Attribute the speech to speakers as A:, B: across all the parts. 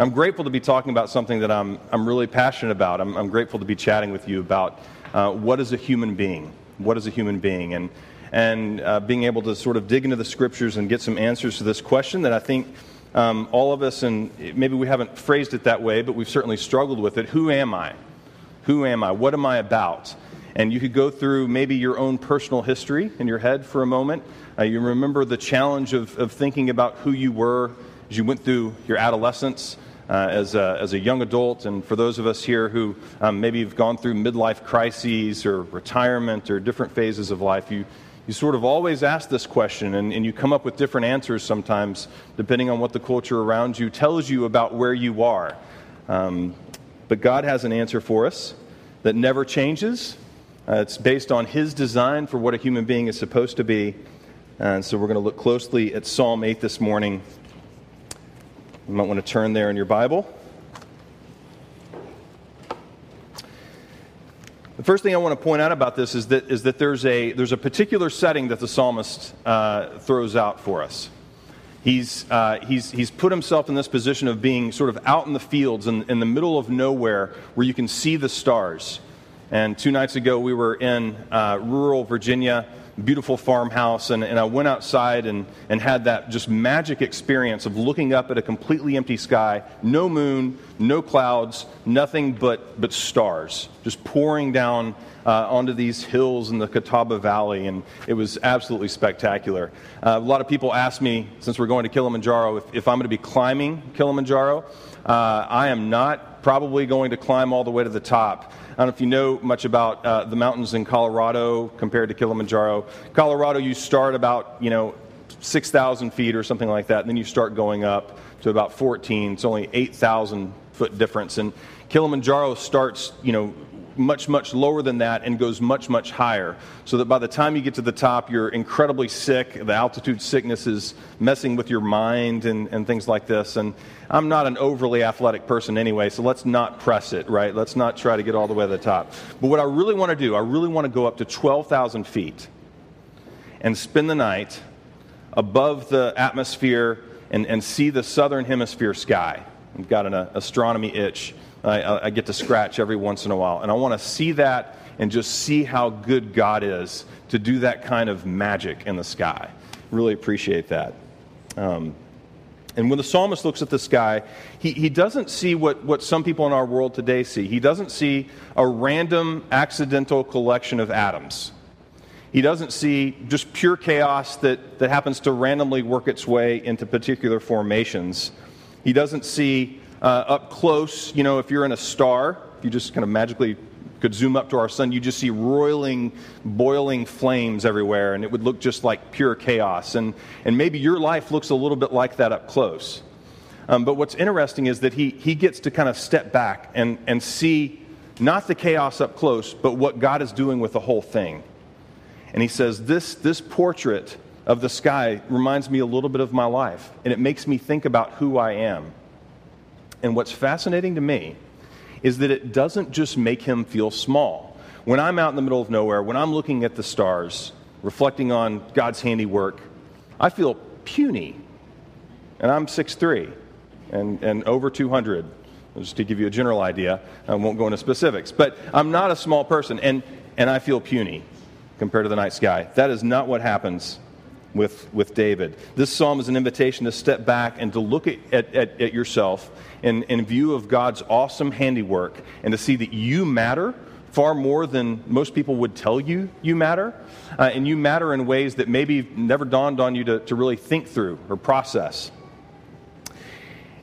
A: I'm grateful to be talking about something that I'm, I'm really passionate about. I'm, I'm grateful to be chatting with you about uh, what is a human being? What is a human being? And, and uh, being able to sort of dig into the scriptures and get some answers to this question that I think um, all of us, and maybe we haven't phrased it that way, but we've certainly struggled with it. Who am I? Who am I? What am I about? And you could go through maybe your own personal history in your head for a moment. Uh, you remember the challenge of, of thinking about who you were as you went through your adolescence. Uh, as, a, as a young adult, and for those of us here who um, maybe have gone through midlife crises or retirement or different phases of life, you, you sort of always ask this question, and, and you come up with different answers sometimes, depending on what the culture around you tells you about where you are. Um, but God has an answer for us that never changes. Uh, it's based on His design for what a human being is supposed to be. And so we're going to look closely at Psalm 8 this morning. You might want to turn there in your Bible. The first thing I want to point out about this is that, is that there's, a, there's a particular setting that the psalmist uh, throws out for us. He's, uh, he's, he's put himself in this position of being sort of out in the fields in, in the middle of nowhere where you can see the stars. And two nights ago, we were in uh, rural Virginia beautiful farmhouse, and, and I went outside and, and had that just magic experience of looking up at a completely empty sky, no moon, no clouds, nothing but, but stars, just pouring down uh, onto these hills in the Catawba Valley, and it was absolutely spectacular. Uh, a lot of people ask me, since we're going to Kilimanjaro, if, if I'm going to be climbing Kilimanjaro. Uh, I am not probably going to climb all the way to the top. Don't know if you know much about uh, the mountains in Colorado compared to Kilimanjaro. Colorado, you start about, you know, 6,000 feet or something like that, and then you start going up to about 14. It's only 8,000 foot difference. And Kilimanjaro starts, you know, much, much lower than that and goes much, much higher. So that by the time you get to the top, you're incredibly sick. The altitude sickness is messing with your mind and, and things like this. And I'm not an overly athletic person anyway, so let's not press it, right? Let's not try to get all the way to the top. But what I really want to do, I really want to go up to 12,000 feet and spend the night above the atmosphere and, and see the southern hemisphere sky. I've got an uh, astronomy itch I, I get to scratch every once in a while. And I want to see that and just see how good God is to do that kind of magic in the sky. Really appreciate that. Um, and when the psalmist looks at the sky, he, he doesn't see what, what some people in our world today see. He doesn't see a random, accidental collection of atoms. He doesn't see just pure chaos that, that happens to randomly work its way into particular formations. He doesn't see uh, up close, you know, if you're in a star, if you just kind of magically could zoom up to our sun, you just see roiling, boiling flames everywhere, and it would look just like pure chaos. And, and maybe your life looks a little bit like that up close. Um, but what's interesting is that he, he gets to kind of step back and, and see not the chaos up close, but what God is doing with the whole thing. And he says, This, this portrait of the sky reminds me a little bit of my life, and it makes me think about who I am. And what's fascinating to me is that it doesn't just make him feel small. When I'm out in the middle of nowhere, when I'm looking at the stars, reflecting on God's handiwork, I feel puny. And I'm 6'3 and, and over 200, just to give you a general idea. I won't go into specifics. But I'm not a small person, and, and I feel puny compared to the night sky. That is not what happens with, with David. This psalm is an invitation to step back and to look at, at, at yourself in, in view of God's awesome handiwork and to see that you matter far more than most people would tell you you matter. Uh, and you matter in ways that maybe never dawned on you to, to really think through or process.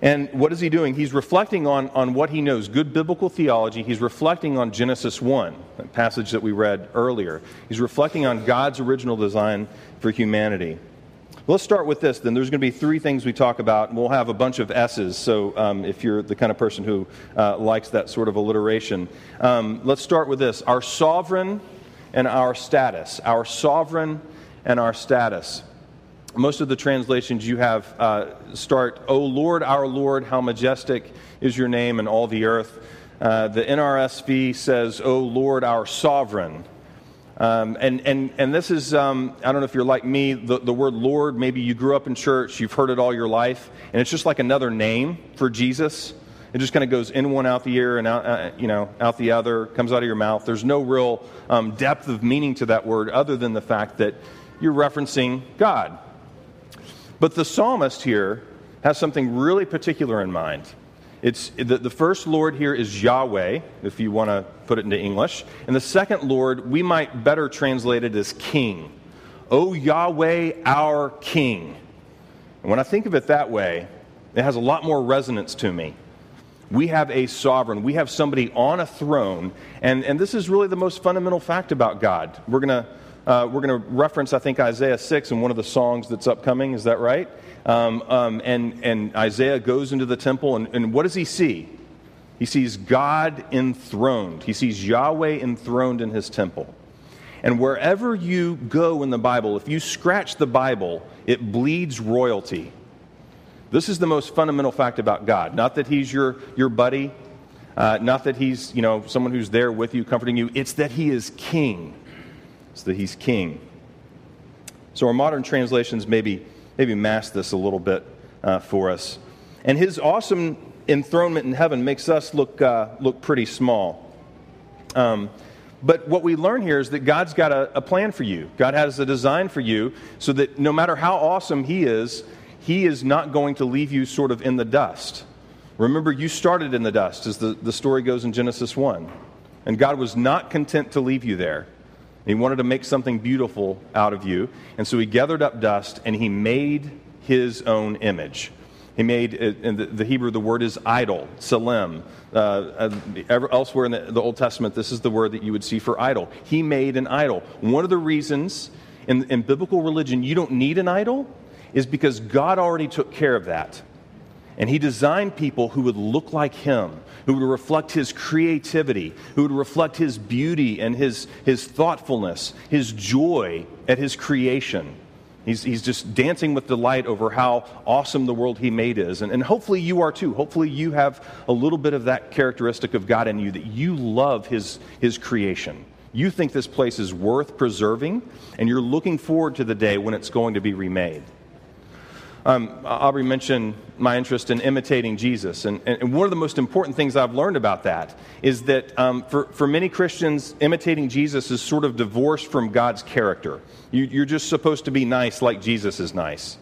A: And what is he doing? He's reflecting on, on what he knows good biblical theology. He's reflecting on Genesis 1, that passage that we read earlier. He's reflecting on God's original design for humanity. Let's start with this then. There's going to be three things we talk about, and we'll have a bunch of S's. So um, if you're the kind of person who uh, likes that sort of alliteration, um, let's start with this our sovereign and our status. Our sovereign and our status. Most of the translations you have uh, start, O Lord, our Lord, how majestic is your name in all the earth. Uh, the NRSV says, O Lord, our sovereign. Um, and, and, and this is, um, I don't know if you're like me, the, the word Lord, maybe you grew up in church, you've heard it all your life, and it's just like another name for Jesus. It just kind of goes in one, out the ear, and out, uh, you know, out the other, comes out of your mouth. There's no real um, depth of meaning to that word other than the fact that you're referencing God. But the psalmist here has something really particular in mind. It's, the, the first Lord here is Yahweh, if you want to put it into English. And the second Lord, we might better translate it as King. O Yahweh, our King. And when I think of it that way, it has a lot more resonance to me. We have a sovereign, we have somebody on a throne, and, and this is really the most fundamental fact about God. We're going to uh, we're going to reference, I think, Isaiah 6 in one of the songs that's upcoming. Is that right? Um, um, and, and Isaiah goes into the temple, and, and what does he see? He sees God enthroned. He sees Yahweh enthroned in his temple. And wherever you go in the Bible, if you scratch the Bible, it bleeds royalty. This is the most fundamental fact about God. Not that he's your, your buddy, uh, not that he's you know, someone who's there with you, comforting you. It's that he is king. That he's king. So our modern translations maybe maybe mask this a little bit uh, for us. And his awesome enthronement in heaven makes us look, uh, look pretty small. Um, but what we learn here is that God's got a, a, plan for you. God has a design for you so that no matter how awesome He is, He is not going to leave you sort of in the dust. Remember, you started in the dust, as the, the story goes in Genesis 1. And God was not content to leave you there. He wanted to make something beautiful out of you. And so he gathered up dust and he made his own image. He made, in the, Hebrew, the word is idol, tselem. Uh, uh elsewhere in the, the, Old Testament, this is the word that you would see for idol. He made an idol. One of the reasons in, in biblical religion you don't need an idol is because God already took care of that. And he designed people who would look like him, who would reflect his creativity, who would reflect his beauty and his, his thoughtfulness, his joy at his creation. He's, he's just dancing with delight over how awesome the world he made is. And, and hopefully you are too. Hopefully you have a little bit of that characteristic of God in you, that you love his, his creation. You think this place is worth preserving, and you're looking forward to the day when it's going to be remade. Um, Aubrey mentioned my interest in imitating Jesus. And, and, one of the most important things I've learned about that is that um, for, for many Christians, imitating Jesus is sort of divorced from God's character. You, you're just supposed to be nice like Jesus is nice.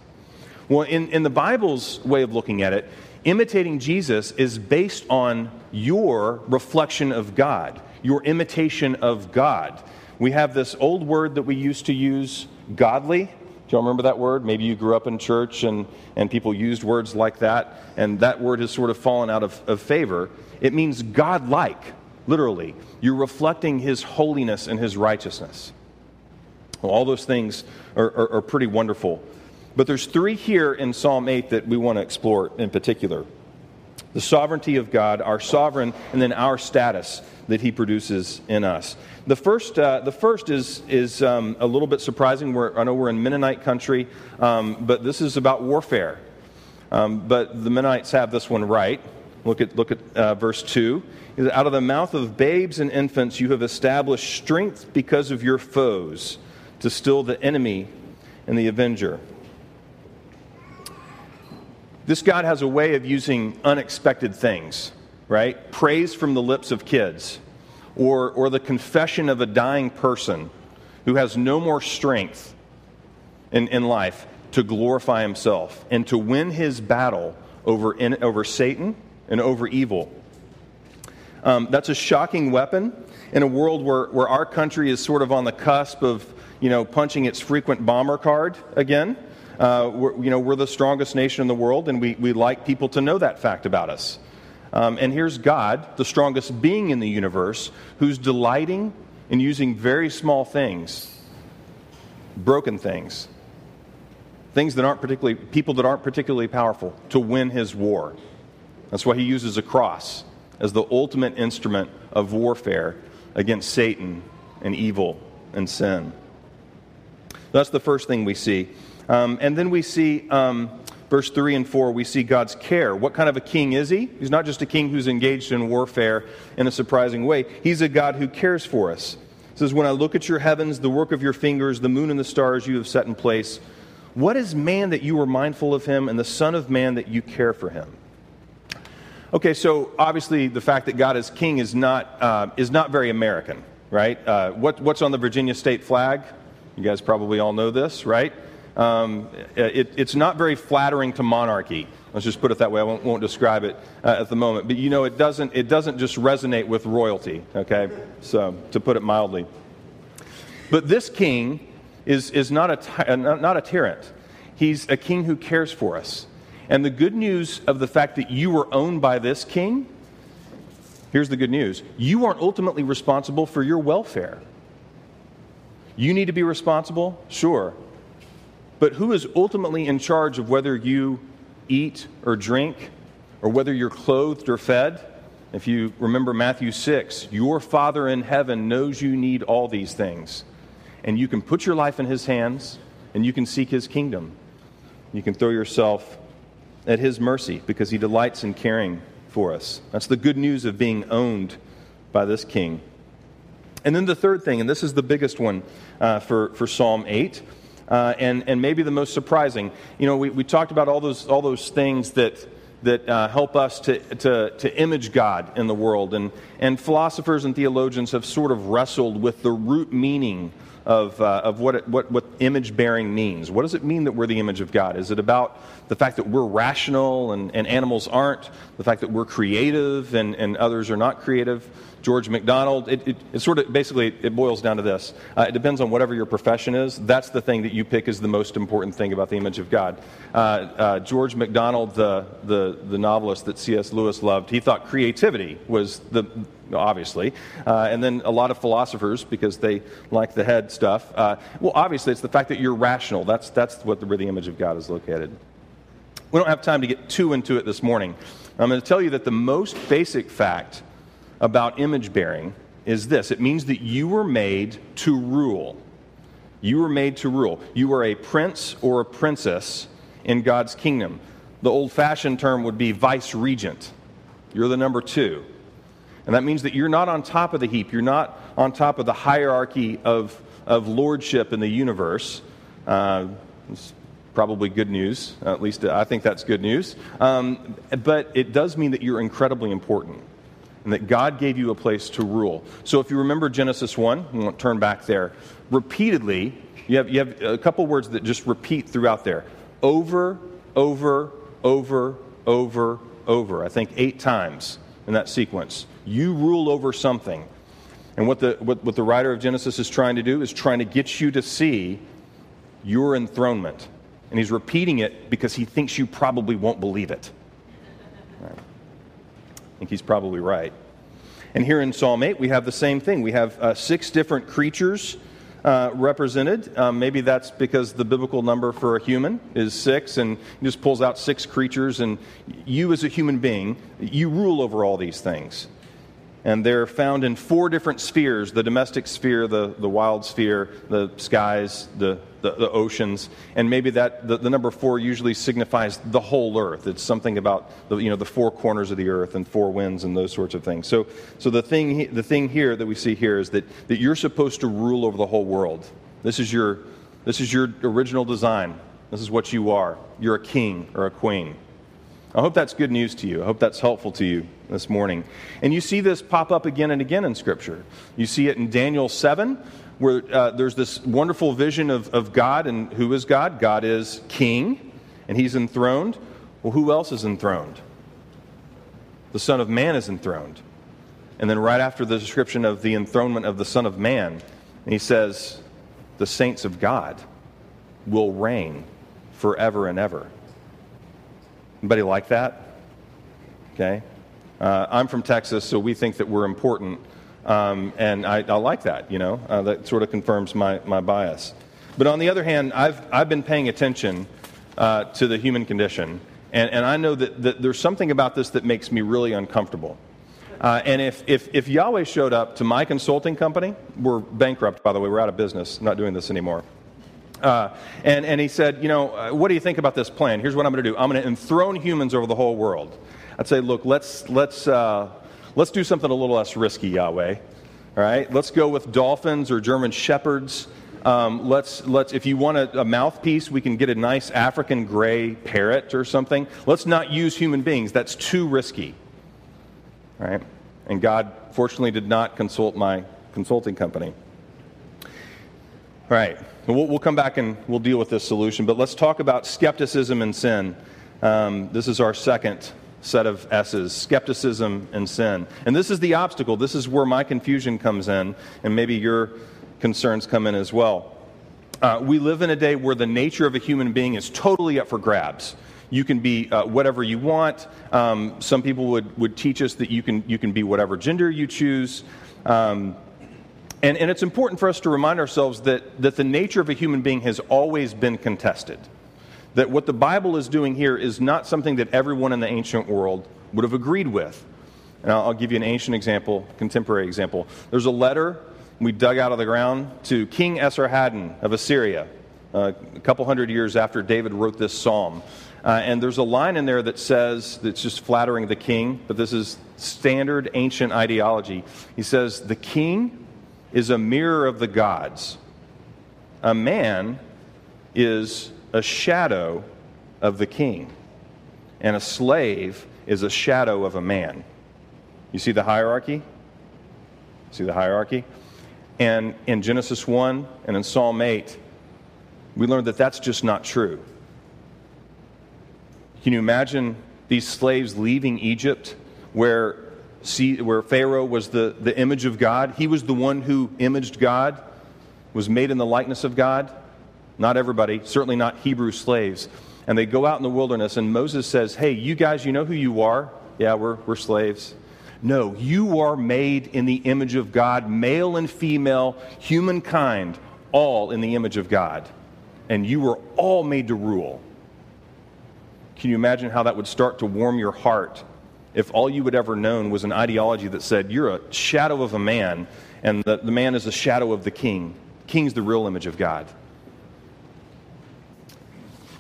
A: Well, in, in the Bible's way of looking at it, imitating Jesus is based on your reflection of God, your imitation of God. We have this old word that we used to use, godly do you remember that word? Maybe you grew up in church and, and people used words like that, and that word has sort of fallen out of, of favor. It means God like, literally. You're reflecting His holiness and His righteousness. Well, all those things are, are, are pretty wonderful. But there's three here in Psalm 8 that we want to explore in particular the sovereignty of God, our sovereign, and then our status that He produces in us. The first, uh, the first is, is um, a little bit surprising. We're, I know we're in Mennonite country, um, but this is about warfare. Um, but the Mennonites have this one right. Look at, look at uh, verse 2. Out of the mouth of babes and infants, you have established strength because of your foes to still the enemy and the avenger. This God has a way of using unexpected things, right? Praise from the lips of kids or, or the confession of a dying person who has no more strength in, in life to glorify himself and to win his battle over, in, over Satan and over evil. Um, that's a shocking weapon in a world where, where our country is sort of on the cusp of you know, punching its frequent bomber card again. Uh, you know, we're the strongest nation in the world, and we, we like people to know that fact about us. Um, and here's God, the strongest being in the universe, who's delighting in using very small things, broken things, things that aren't particularly, people that aren't particularly powerful, to win his war. That's why he uses a cross as the ultimate instrument of warfare against Satan and evil and sin. That's the first thing we see. Um, and then we see. Um, verse 3 and 4, we see God's care. What kind of a king is he? He's not just a king who's engaged in warfare in a surprising way, he's a God who cares for us. It says, When I look at your heavens, the work of your fingers, the moon and the stars you have set in place, what is man that you are mindful of him, and the Son of Man that you care for him? Okay, so obviously the fact that God is king is not, uh, is not very American, right? Uh, what, what's on the Virginia state flag? You guys probably all know this, right? Um, it, it's not very flattering to monarchy. Let's just put it that way. I won't, won't describe it uh, at the moment. But you know, it doesn't, it doesn't just resonate with royalty, okay? So, to put it mildly. But this king is, is not, a ty- uh, not a tyrant, he's a king who cares for us. And the good news of the fact that you were owned by this king here's the good news you aren't ultimately responsible for your welfare. You need to be responsible? Sure. But who is ultimately in charge of whether you eat or drink or whether you're clothed or fed? If you remember Matthew 6, your Father in heaven knows you need all these things. And you can put your life in His hands and you can seek His kingdom. You can throw yourself at His mercy because He delights in caring for us. That's the good news of being owned by this King. And then the third thing, and this is the biggest one uh, for, for Psalm 8, uh, and, and maybe the most surprising. You know, we, we talked about all those, all those things that, that uh, help us to, to, to image God in the world. And, and philosophers and theologians have sort of wrestled with the root meaning of, uh, of what, it, what, what image bearing means. What does it mean that we're the image of God? Is it about the fact that we're rational and, and animals aren't? The fact that we're creative and, and others are not creative? George MacDonald, it, it, it, sort of basically it boils down to this. Uh, it depends on whatever your profession is. That's the thing that you pick is the most important thing about the image of God. Uh, uh, George MacDonald, the, the, the novelist that C.S. Lewis loved, he thought creativity was the, obviously. Uh, and then a lot of philosophers, because they like the head stuff. Uh, well, obviously, it's the fact that you're rational. That's, that's what the, where the image of God is located. We don't have time to get too into it this morning. I'm going to tell you that the most basic fact about image bearing is this it means that you were made to rule. You were made to rule. You are a prince or a princess in God's kingdom. The old fashioned term would be vice regent. You're the number two. And that means that you're not on top of the heap. You're not on top of the hierarchy of, of lordship in the universe. Uh, it's probably good news. at least I think that's good news. Um, but it does mean that you're incredibly important and that God gave you a place to rule. So if you remember Genesis 1, we won't turn back there, repeatedly, you have, you have a couple words that just repeat throughout there over, over, over, over, over. I think eight times in that sequence. You rule over something. And what the, what, what the writer of Genesis is trying to do is trying to get you to see your enthronement. And he's repeating it because he thinks you probably won't believe it. I think he's probably right. And here in Psalm 8, we have the same thing. We have uh, six different creatures uh, represented. Um, maybe that's because the biblical number for a human is six, and he just pulls out six creatures, and you as a human being, you rule over all these things and they're found in four different spheres the domestic sphere, the, the wild sphere, the skies, the, the, the oceans. And maybe that the, the, number four usually signifies the whole earth. It's something about the, you know, the four corners of the earth and four winds and those sorts of things. So, so the, thing, the thing here that we see here is that, that you're supposed to rule over the whole world. This is, your, this is your original design. This is what you are. You're a king or a queen. I hope that's good news to you. I hope that's helpful to you this morning. And you see this pop up again and again in Scripture. You see it in Daniel 7, where uh, there's this wonderful vision of, of God. And who is God? God is king, and he's enthroned. Well, who else is enthroned? The Son of Man is enthroned. And then, right after the description of the enthronement of the Son of Man, he says, The saints of God will reign forever and ever. Anybody like that? Okay. Uh, I'm from Texas, so we think that we're important. Um, and I, I, like that, you know. Uh, that sort of confirms my, my bias. But on the other hand, I've, I've been paying attention uh, to the human condition. And, and I know that, that there's something about this that makes me really uncomfortable. Uh, and if, if, if Yahweh showed up to my consulting company, we're bankrupt, by the way, we're out of business, not doing this anymore. Uh, and, and he said, You know, uh, what do you think about this plan? Here's what I'm going to do I'm going to enthrone humans over the whole world. I'd say, Look, let's, let's, uh, let's do something a little less risky, Yahweh. All right, let's go with dolphins or German shepherds. Um, let's, let's, if you want a, a, mouthpiece, we can get a nice African gray parrot or something. Let's not use human beings. That's too risky. All right? And God, fortunately, did not consult my consulting company. All right. We'll, we'll come back and we'll deal with this solution. But let's talk about skepticism and sin. Um, this is our second set of S's skepticism and sin. And this is the obstacle. This is where my confusion comes in, and maybe your concerns come in as well. Uh, we live in a day where the nature of a human being is totally up for grabs. You can be uh, whatever you want. Um, some people would, would teach us that you can, you can be whatever gender you choose. Um, and, and it's important for us to remind ourselves that, that the nature of a human being has always been contested. That what the Bible is doing here is not something that everyone in the ancient world would have agreed with. And I'll, I'll give you an ancient example, contemporary example. There's a letter we dug out of the ground to King Esarhaddon of Assyria, uh, a couple hundred years after David wrote this psalm. Uh, and there's a line in there that says, that's just flattering the king, but this is standard ancient ideology. He says, The king is a mirror of the gods, a man is a shadow of the king, and a slave is a shadow of a man. You see the hierarchy? See the hierarchy? And in Genesis 1 and in Psalm 8, we learn that that's just not true. Can you imagine these slaves leaving Egypt where, see, where Pharaoh was the, the image of God? He was the one who imaged God, was made in the likeness of God. Not everybody, certainly not Hebrew slaves. And they go out in the wilderness, and Moses says, Hey, you guys, you know who you are? Yeah, we're, we're slaves. No, you are made in the image of God, male and female, humankind, all in the image of God. And you were all made to rule. Can you imagine how that would start to warm your heart if all you had ever known was an ideology that said you're a shadow of a man and the, the man is a shadow of the king? king's the real image of God.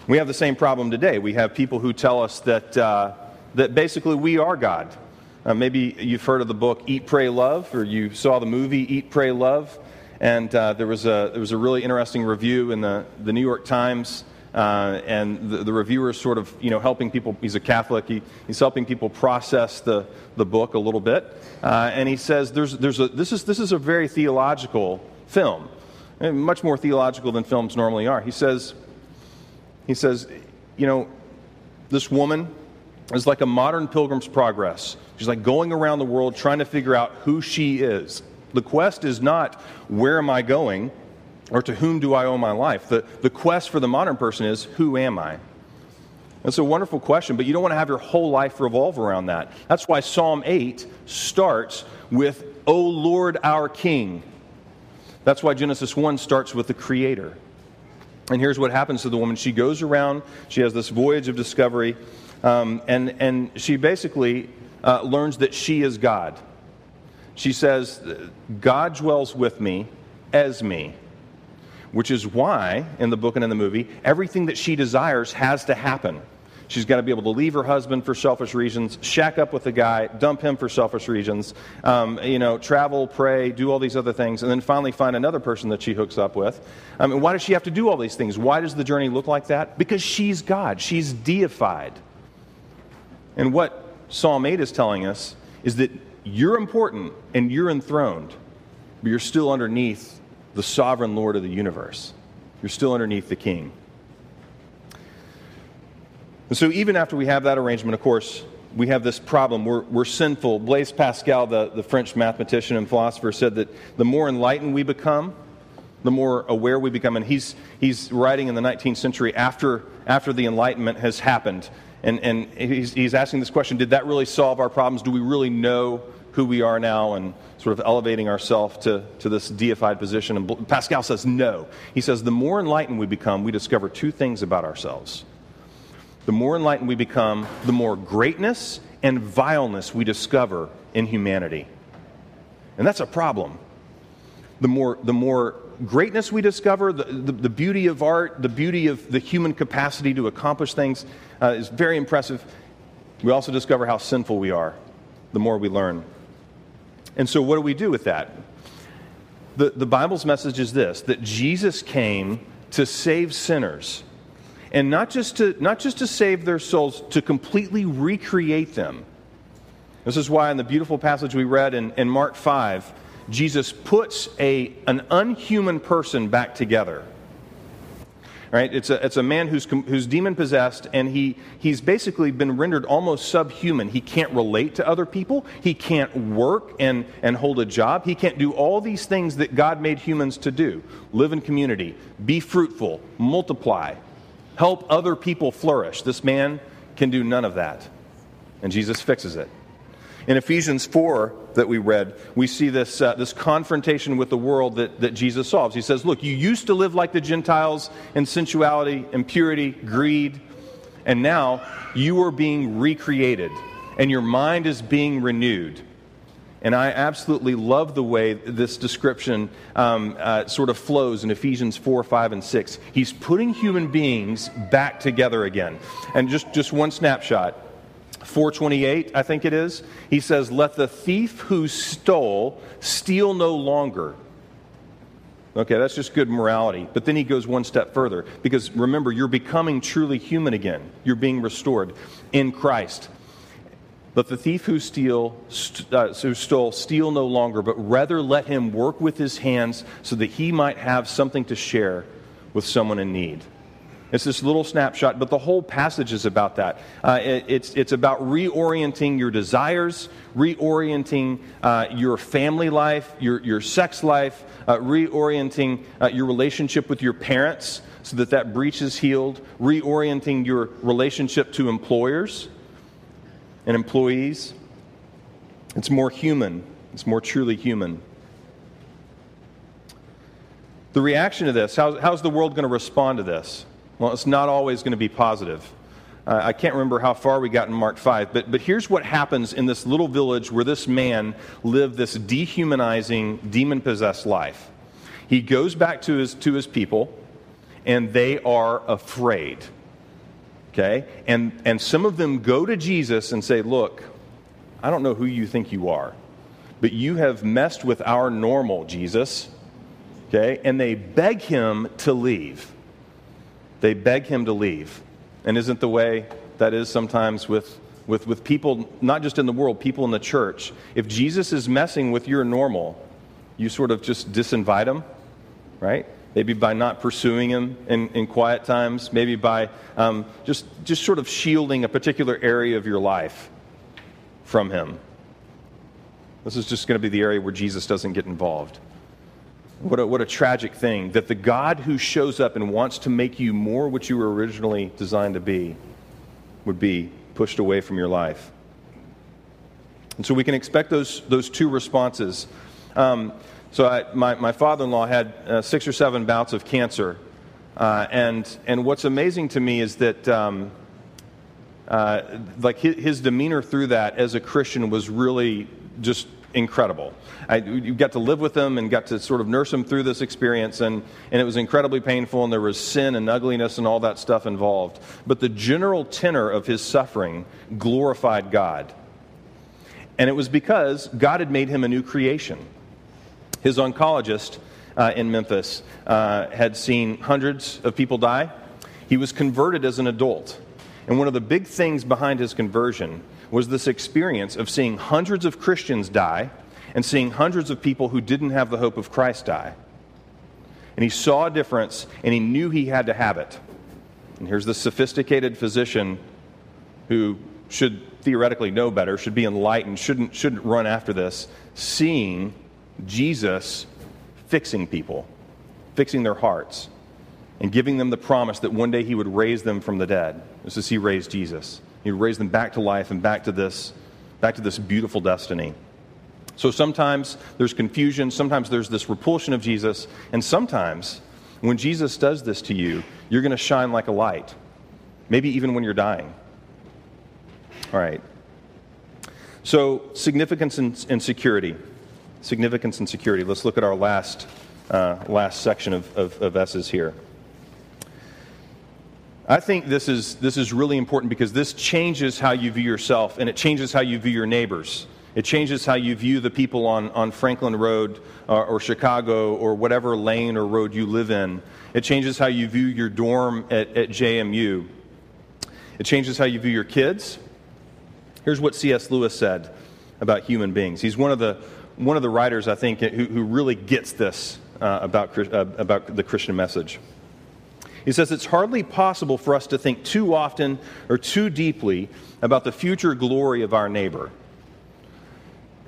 A: We have the same problem today. We have people who tell us that, uh, that basically we are God. Uh, maybe you've heard of the book Eat, Pray, Love, or you saw the movie Eat, Pray, Love. And uh, there, was a, there was a really interesting review in the, the New York Times. Uh, and the, the reviewer is sort of, you know, helping people. He's a Catholic. He, he's helping people process the, the book a little bit. Uh, and he says there's, there's a, this, is, this is a very theological film, much more theological than films normally are. He says, he says, you know, this woman is like a modern pilgrim's progress. She's like going around the world trying to figure out who she is. The quest is not where am I going or to whom do I owe my life. The, the quest for the modern person is who am I? That's a wonderful question, but you don't want to have your whole life revolve around that. That's why Psalm 8 starts with, O Lord our King. That's why Genesis 1 starts with the Creator. And here's what happens to the woman. She goes around, she has this voyage of discovery, um, and, and she basically uh, learns that she is God. She says, God dwells with me as me, which is why, in the book and in the movie, everything that she desires has to happen. She's got to be able to leave her husband for selfish reasons, shack up with a guy, dump him for selfish reasons, um, you know, travel, pray, do all these other things, and then finally find another person that she hooks up with. I mean, why does she have to do all these things? Why does the journey look like that? Because she's God. She's deified. And what Psalm 8 is telling us is that you're important and you're enthroned, but you're still underneath the sovereign Lord of the universe. You're still underneath the king. And so, even after we have that arrangement, of course, we have this problem. We're, we're sinful. Blaise Pascal, the, the French mathematician and philosopher, said that the more enlightened we become, the more aware we become. And he's, he's writing in the 19th century after, after the Enlightenment has happened. And, and he's, he's asking this question Did that really solve our problems? Do we really know who we are now and sort of elevating ourselves to, to this deified position? And Pascal says no. He says the more enlightened we become, we discover two things about ourselves. The more enlightened we become, the more greatness and vileness we discover in humanity. And that's a problem. The more, the more greatness we discover, the, the, the, beauty of art, the beauty of the human capacity to accomplish things uh, is very impressive. We also discover how sinful we are the more we learn. And so, what do we do with that? The, the Bible's message is this that Jesus came to save sinners. And not just, to, not just to save their souls, to completely recreate them. This is why, in the beautiful passage we read in, in Mark 5, Jesus puts a, an unhuman person back together. Right? It's a, it's a man who's, who's demon possessed, and he, he's basically been rendered almost subhuman. He can't relate to other people, he can't work and, and hold a job, he can't do all these things that God made humans to do live in community, be fruitful, multiply, help other people flourish. This man can do none of that. And Jesus fixes it. In Ephesians 4 that we read, we see this, uh, this confrontation with the world that, that Jesus solves. He says, Look, you used to live like the Gentiles in sensuality, impurity, greed, and now you are being recreated, and your mind is being renewed. And I absolutely love the way this description um, uh, sort of flows in Ephesians 4, 5, and 6. He's putting human beings back together again. And just, just one snapshot 428, I think it is, he says, Let the thief who stole steal no longer. Okay, that's just good morality. But then he goes one step further because remember, you're becoming truly human again. You're being restored in Christ. Let the thief who, steal, st- uh, who stole steal no longer, but rather let him work with his hands so that he might have something to share with someone in need. It's this little snapshot, but the whole passage is about that. Uh, it, it's, it's about reorienting your desires, reorienting uh, your family life, your, your sex life, uh, reorienting uh, your relationship with your parents so that that breach is healed, reorienting your relationship to employers and employees. It's more human, it's more truly human. The reaction to this, how, how's the world going to respond to this? Well, it's not always going to be positive. Uh, I can't remember how far we got in Mark 5, but, but here's what happens in this little village where this man lived this dehumanizing, demon possessed life. He goes back to his, to his people, and they are afraid. Okay? And, and some of them go to Jesus and say, Look, I don't know who you think you are, but you have messed with our normal, Jesus. Okay? And they beg him to leave. They beg him to leave. And isn't the way that is sometimes with, with, with people, not just in the world, people in the church? If Jesus is messing with your normal, you sort of just disinvite him, right? Maybe by not pursuing him in, in quiet times, maybe by um, just, just sort of shielding a particular area of your life from him. This is just going to be the area where Jesus doesn't get involved. What a, what a tragic thing that the God who shows up and wants to make you more what you were originally designed to be would be pushed away from your life. And so we can expect those, those two responses. Um, so I, my, my father-in-law had uh, six or seven bouts of cancer. Uh, and, and what's amazing to me is that um, uh, like his, his demeanor through that as a Christian was really just incredible. I, you got to live with him and got to sort of nurse him through this experience, and, and it was incredibly painful, and there was sin and ugliness and all that stuff involved. But the general tenor of his suffering glorified God. And it was because God had made him a new creation. His oncologist uh, in Memphis uh, had seen hundreds of people die. He was converted as an adult. And one of the big things behind his conversion was this experience of seeing hundreds of Christians die and seeing hundreds of people who didn't have the hope of Christ die. And he saw a difference and he knew he had to have it. And here's the sophisticated physician who should theoretically know better, should be enlightened, shouldn't, shouldn't run after this, seeing Jesus fixing people, fixing their hearts, and giving them the promise that one day he would raise them from the dead, just as he raised Jesus. He raised them back to life and back to this, back to this beautiful destiny. So sometimes there's confusion, sometimes there's this repulsion of Jesus, and sometimes when Jesus does this to you, you're going to shine like a light, maybe even when you're dying. All right. So, significance and, security. Significance and security. Let's look at our last, uh, last section of, of, of S's here. I think this is, this is really important because this changes how you view yourself and it changes how you view your neighbors. It changes how you view the people on, on Franklin Road or, uh, or Chicago or whatever lane or road you live in. It changes how you view your dorm at, at JMU. It changes how you view your kids. Here's what C.S. Lewis said about human beings. He's one of the, one of the writers, I think, who, who really gets this uh, about, uh, about the Christian message. He says it's hardly possible for us to think too often or too deeply about the future glory of our neighbor.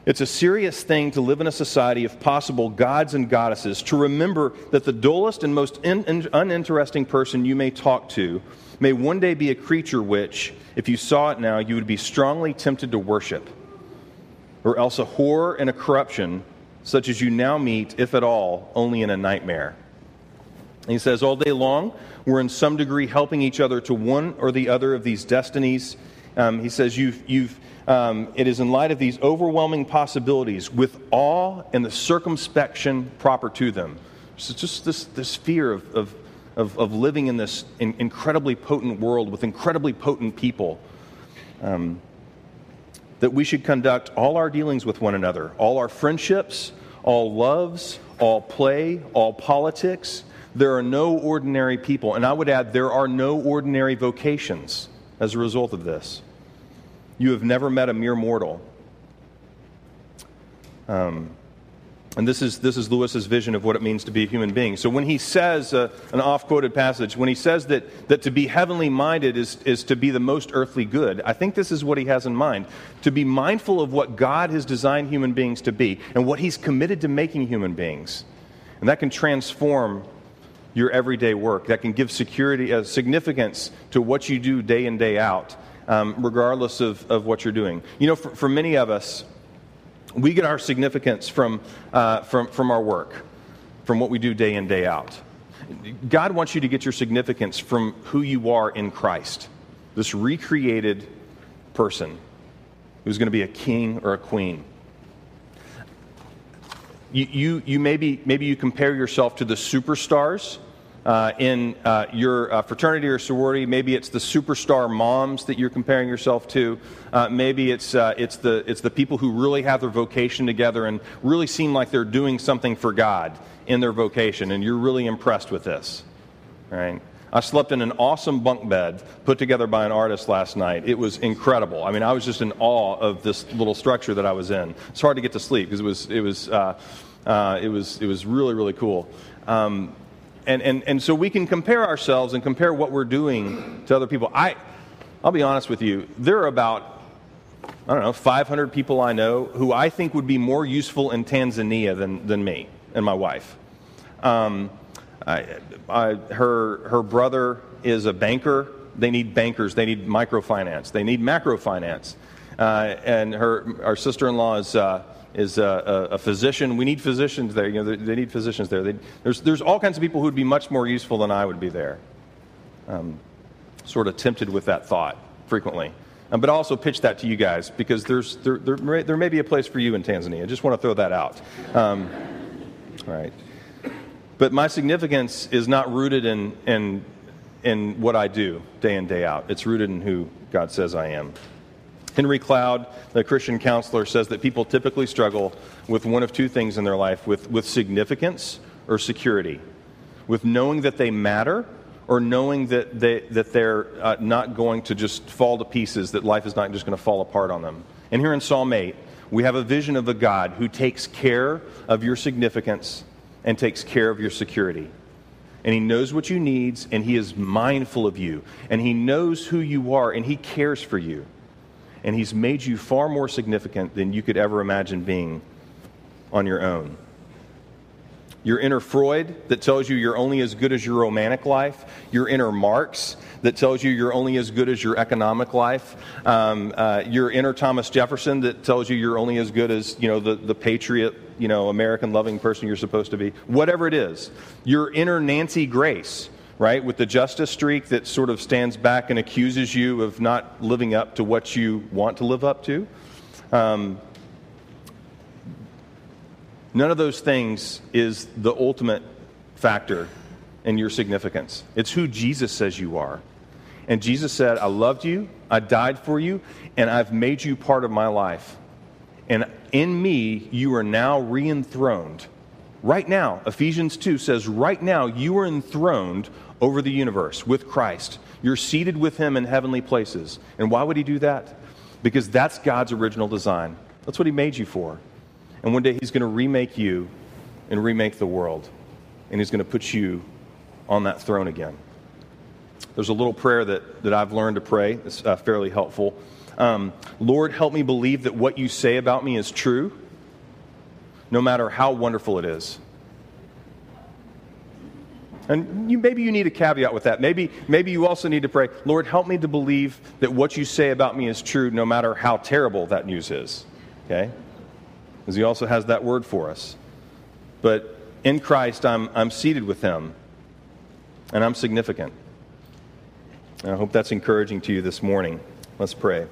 A: It's a serious thing to live in a society of possible gods and goddesses, to remember that the dullest and most in, in, uninteresting person you may talk to may one day be a creature which, if you saw it now, you would be strongly tempted to worship, or else a horror and a corruption such as you now meet, if at all, only in a nightmare. He says, all day long, we're in some degree helping each other to one or the other of these destinies. Um, he says, you've, you've um, it is in light of these overwhelming possibilities with awe and the circumspection proper to them. So just this, this fear of, of, of, of living in this in, incredibly potent world with incredibly potent people. Um, that we should conduct all our dealings with one another, all our friendships, all loves, all play, all politics. There are no ordinary people. And I would add, there are no ordinary vocations as a result of this. You have never met a mere mortal. Um, and this is, this is Lewis's vision of what it means to be a human being. So when he says, uh, an off quoted passage, when he says that, that to be heavenly minded is, is to be the most earthly good, I think this is what he has in mind. To be mindful of what God has designed human beings to be and what he's committed to making human beings. And that can transform your everyday work, that can give security, uh, significance to what you do day in, day out um, regardless of, of what you're doing. You know, for, for many of us, we get our significance from, uh, from, from our work, from what we do day in, day out. God wants you to get your significance from who you are in Christ, this recreated person who's going to be a king or a queen. You, you, you maybe, maybe you compare yourself to the superstars uh, in uh, your uh, fraternity or sorority. Maybe it's the superstar moms that you're comparing yourself to. Uh, maybe it's, uh, it's, the, it's the people who really have their vocation together and really seem like they're doing something for God in their vocation, and you're really impressed with this. Right? I slept in an awesome bunk bed put together by an artist last night. It was incredible. I mean, I was just in awe of this little structure that I was in. It's hard to get to sleep because it was, it was, uh, it was, it was really, really cool. Um, and, and, and so we can compare ourselves and compare what we're doing to other people. I, I'll be honest with you, there are about, I don't know, 500 people I know who I think would be more useful in Tanzania than, than me and my wife. Um, I, I, her, her brother is a banker. They need bankers. They need microfinance. They need macrofinance. Uh, and her, our sister in law is. Uh, is a, a, physician. We need physicians there. You know, they, they need physicians there. They, there's, there's all kinds of people who would be much more useful than I would be there. Um, sort of tempted with that thought frequently. Um, but I also pitch that to you guys because there's, there, there, may, there may be a place for you in Tanzania. I just want to throw that out. Um, right. But my significance is not rooted in, in, in what I do day in, day out. It's rooted in who God says I am. Henry Cloud, the Christian counselor, says that people typically struggle with one of two things in their life with, with significance or security, with knowing that they matter or knowing that, they, that they're uh, not going to just fall to pieces, that life is not just going to fall apart on them. And here in Psalm 8, we have a vision of a God who takes care of your significance and takes care of your security. And he knows what you need, and he is mindful of you, and he knows who you are, and he cares for you and He's made you far more significant than you could ever imagine being on your own. Your inner Freud that tells you you're only as good as your romantic life, your inner Marx that tells you you're only as good as your economic life, um, uh, your inner Thomas Jefferson that tells you you're only as good as you know the, the patriot, you know, American loving person you're supposed to be. Whatever it is, your inner Nancy Grace right? With the justice streak that sort of stands back and accuses you of not living up to what you want to live up to. Um, none of those things is the ultimate factor in your significance. It's who Jesus says you are. And Jesus said, I loved you, I died for you, and I've made you part of my life. And in me, you are now re enthroned. Right now, Ephesians 2 says, right now, you are enthroned over the universe with Christ. You're seated with him in heavenly places. And why would he do that? Because that's God's original design. That's what he made you for. And one day he's going to remake you and remake the world. And he's going to put you on that throne again. There's a little prayer that, that I've learned to pray. It's uh, fairly helpful. Um, Lord, help me believe that what you say about me is true, no matter how wonderful it is. And you, maybe you need a caveat with that. Maybe, maybe you also need to pray, Lord, help me to believe that what you say about me is true, no matter how terrible that news is. Okay? Because he also has that word for us. But in Christ, I'm, I'm seated with him, and I'm significant. And I hope that's encouraging to you this morning. Let's pray.